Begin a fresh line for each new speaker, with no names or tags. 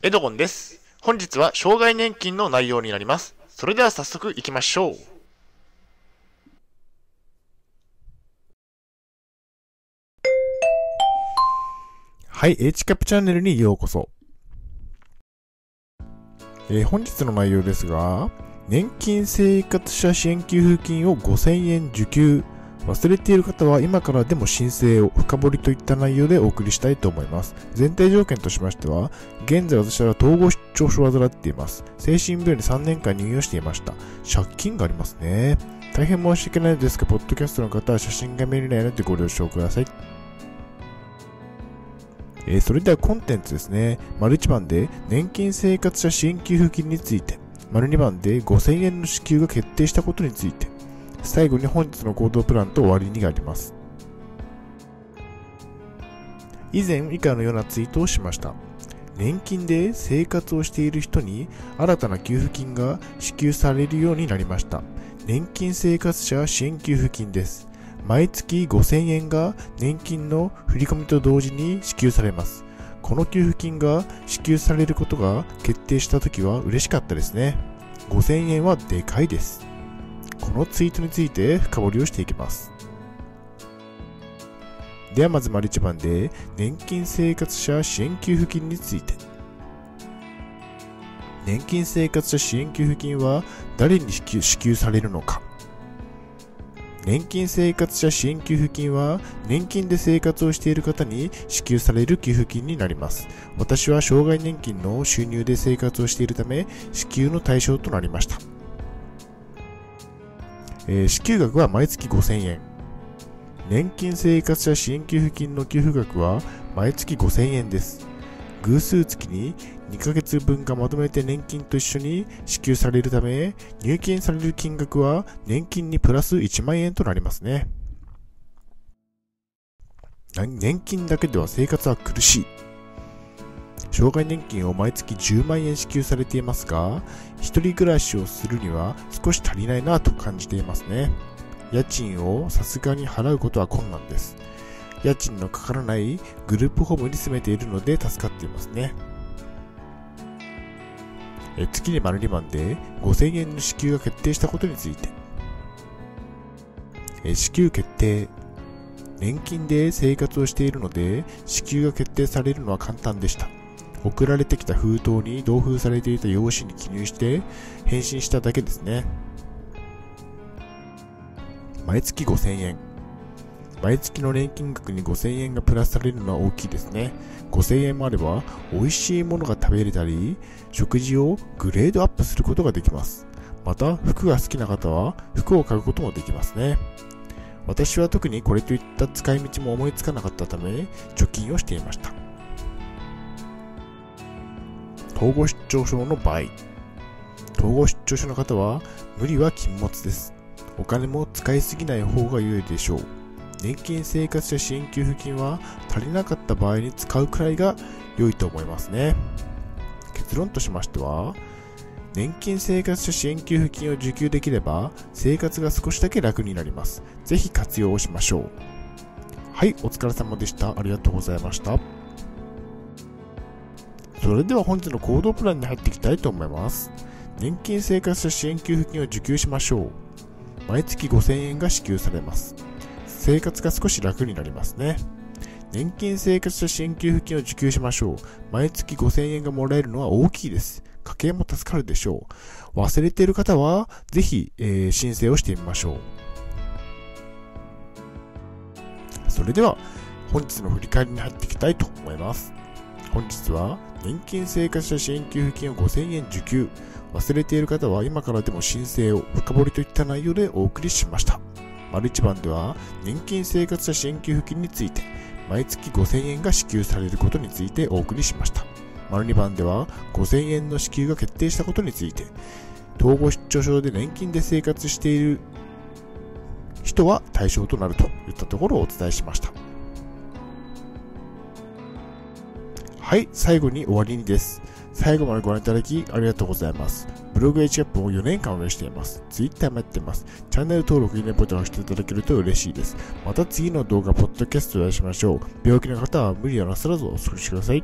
エドゴンです。本日は障害年金の内容になります。それでは早速行きましょう。
はい、H キャップチャンネルにようこそ。えー本日の内容ですが、年金生活者支援給付金を5000円受給。忘れている方は今からでも申請を深掘りといった内容でお送りしたいと思います。前提条件としましては、現在私は統合失調症を患っています。精神病院に3年間入院をしていました。借金がありますね。大変申し訳ないですが、ポッドキャストの方は写真が見れないのでご了承ください。えーそれではコンテンツですね。丸1番で年金生活者支援給付金について。丸2番で5000円の支給が決定したことについて。最後に本日の行動プランと終わりにがあります。以前以下のようなツイートをしました。年金で生活をしている人に新たな給付金が支給されるようになりました。年金生活者支援給付金です。毎月5000円が年金の振り込みと同時に支給されます。この給付金が支給されることが決定した時は嬉しかったですね。5000円はでかいです。このツイートについて深掘りをしていきます。ではまず丸一番で年金生活者支援給付金について。年金生活者支援給付金は誰に支給支給されるのか。年金生活者支援給付金は年金で生活をしている方に支給される給付金になります。私は障害年金の収入で生活をしているため支給の対象となりました。えー支給額は毎月5000円。年金生活者支援給付金の給付額は毎月5000円です。偶数月に2ヶ月分がまとめて年金と一緒に支給されるため、入金される金額は年金にプラス1万円となりますね。年金だけでは生活は苦しい。障害年金を毎月10万円支給されていますが、一人暮らしをするには少し足りないなと感じていますね。家賃をさすがに払うことは困難です。家賃のかからないグループホームに住めているので助かっていますね。え次に丸2番で5000円の支給が決定したことについて。え支給決定。年金で生活をしているので、支給が決定されるのは簡単でした。送られてきた封筒に同封されていた用紙に記入して返信しただけですね。毎月5000円。毎月の年金額に5000円がプラスされるのは大きいですね。5000円もあれば、美味しいものが食べれたり、食事をグレードアップすることができます。また、服が好きな方は、服を買うこともできますね。私は特にこれといった使い道も思いつかなかったため、貯金をしていました。統合失調症の場合、統合失調症の方は、無理は禁物です。お金も使いすぎない方が良いでしょう。年金生活者支援給付金は足りなかった場合に使うくらいが良いと思いますね。結論としましては、年金生活者支援給付金を受給できれば生活が少しだけ楽になります。ぜひ活用をしましょう。はい、お疲れ様でした。ありがとうございました。それでは本日の行動プランに入っていきたいと思います。年金生活者支援給付金を受給しましょう。毎月5000円が支給されます。生活が少し楽になりますね。年金生活者支援給付金を受給しましょう。毎月5000円がもらえるのは大きいです。家計も助かるでしょう。忘れている方は、ぜひ、えー申請をしてみましょう。それでは、本日の振り返りに入っていきたいと思います。本日は、年金生活者支援給付金を5000円受給。忘れている方は今からでも申請を深掘りといった内容でお送りしました。丸一番では年金生活者支援給付金について毎月5000円が支給されることについてお送りしました。丸二番では5000円の支給が決定したことについて統合失調症で年金で生活している人は対象となるといったところをお伝えしました。はい、最後に終わりにです。最後までご覧いただきありがとうございます。ブログ H キャップを4年間運営しています。Twitter もやっています。チャンネル登録、いいねボタンを押していただけると嬉しいです。また次の動画、ポッドキャストでお会いしましょう。病気の方は無理をなさらずお過ごしください。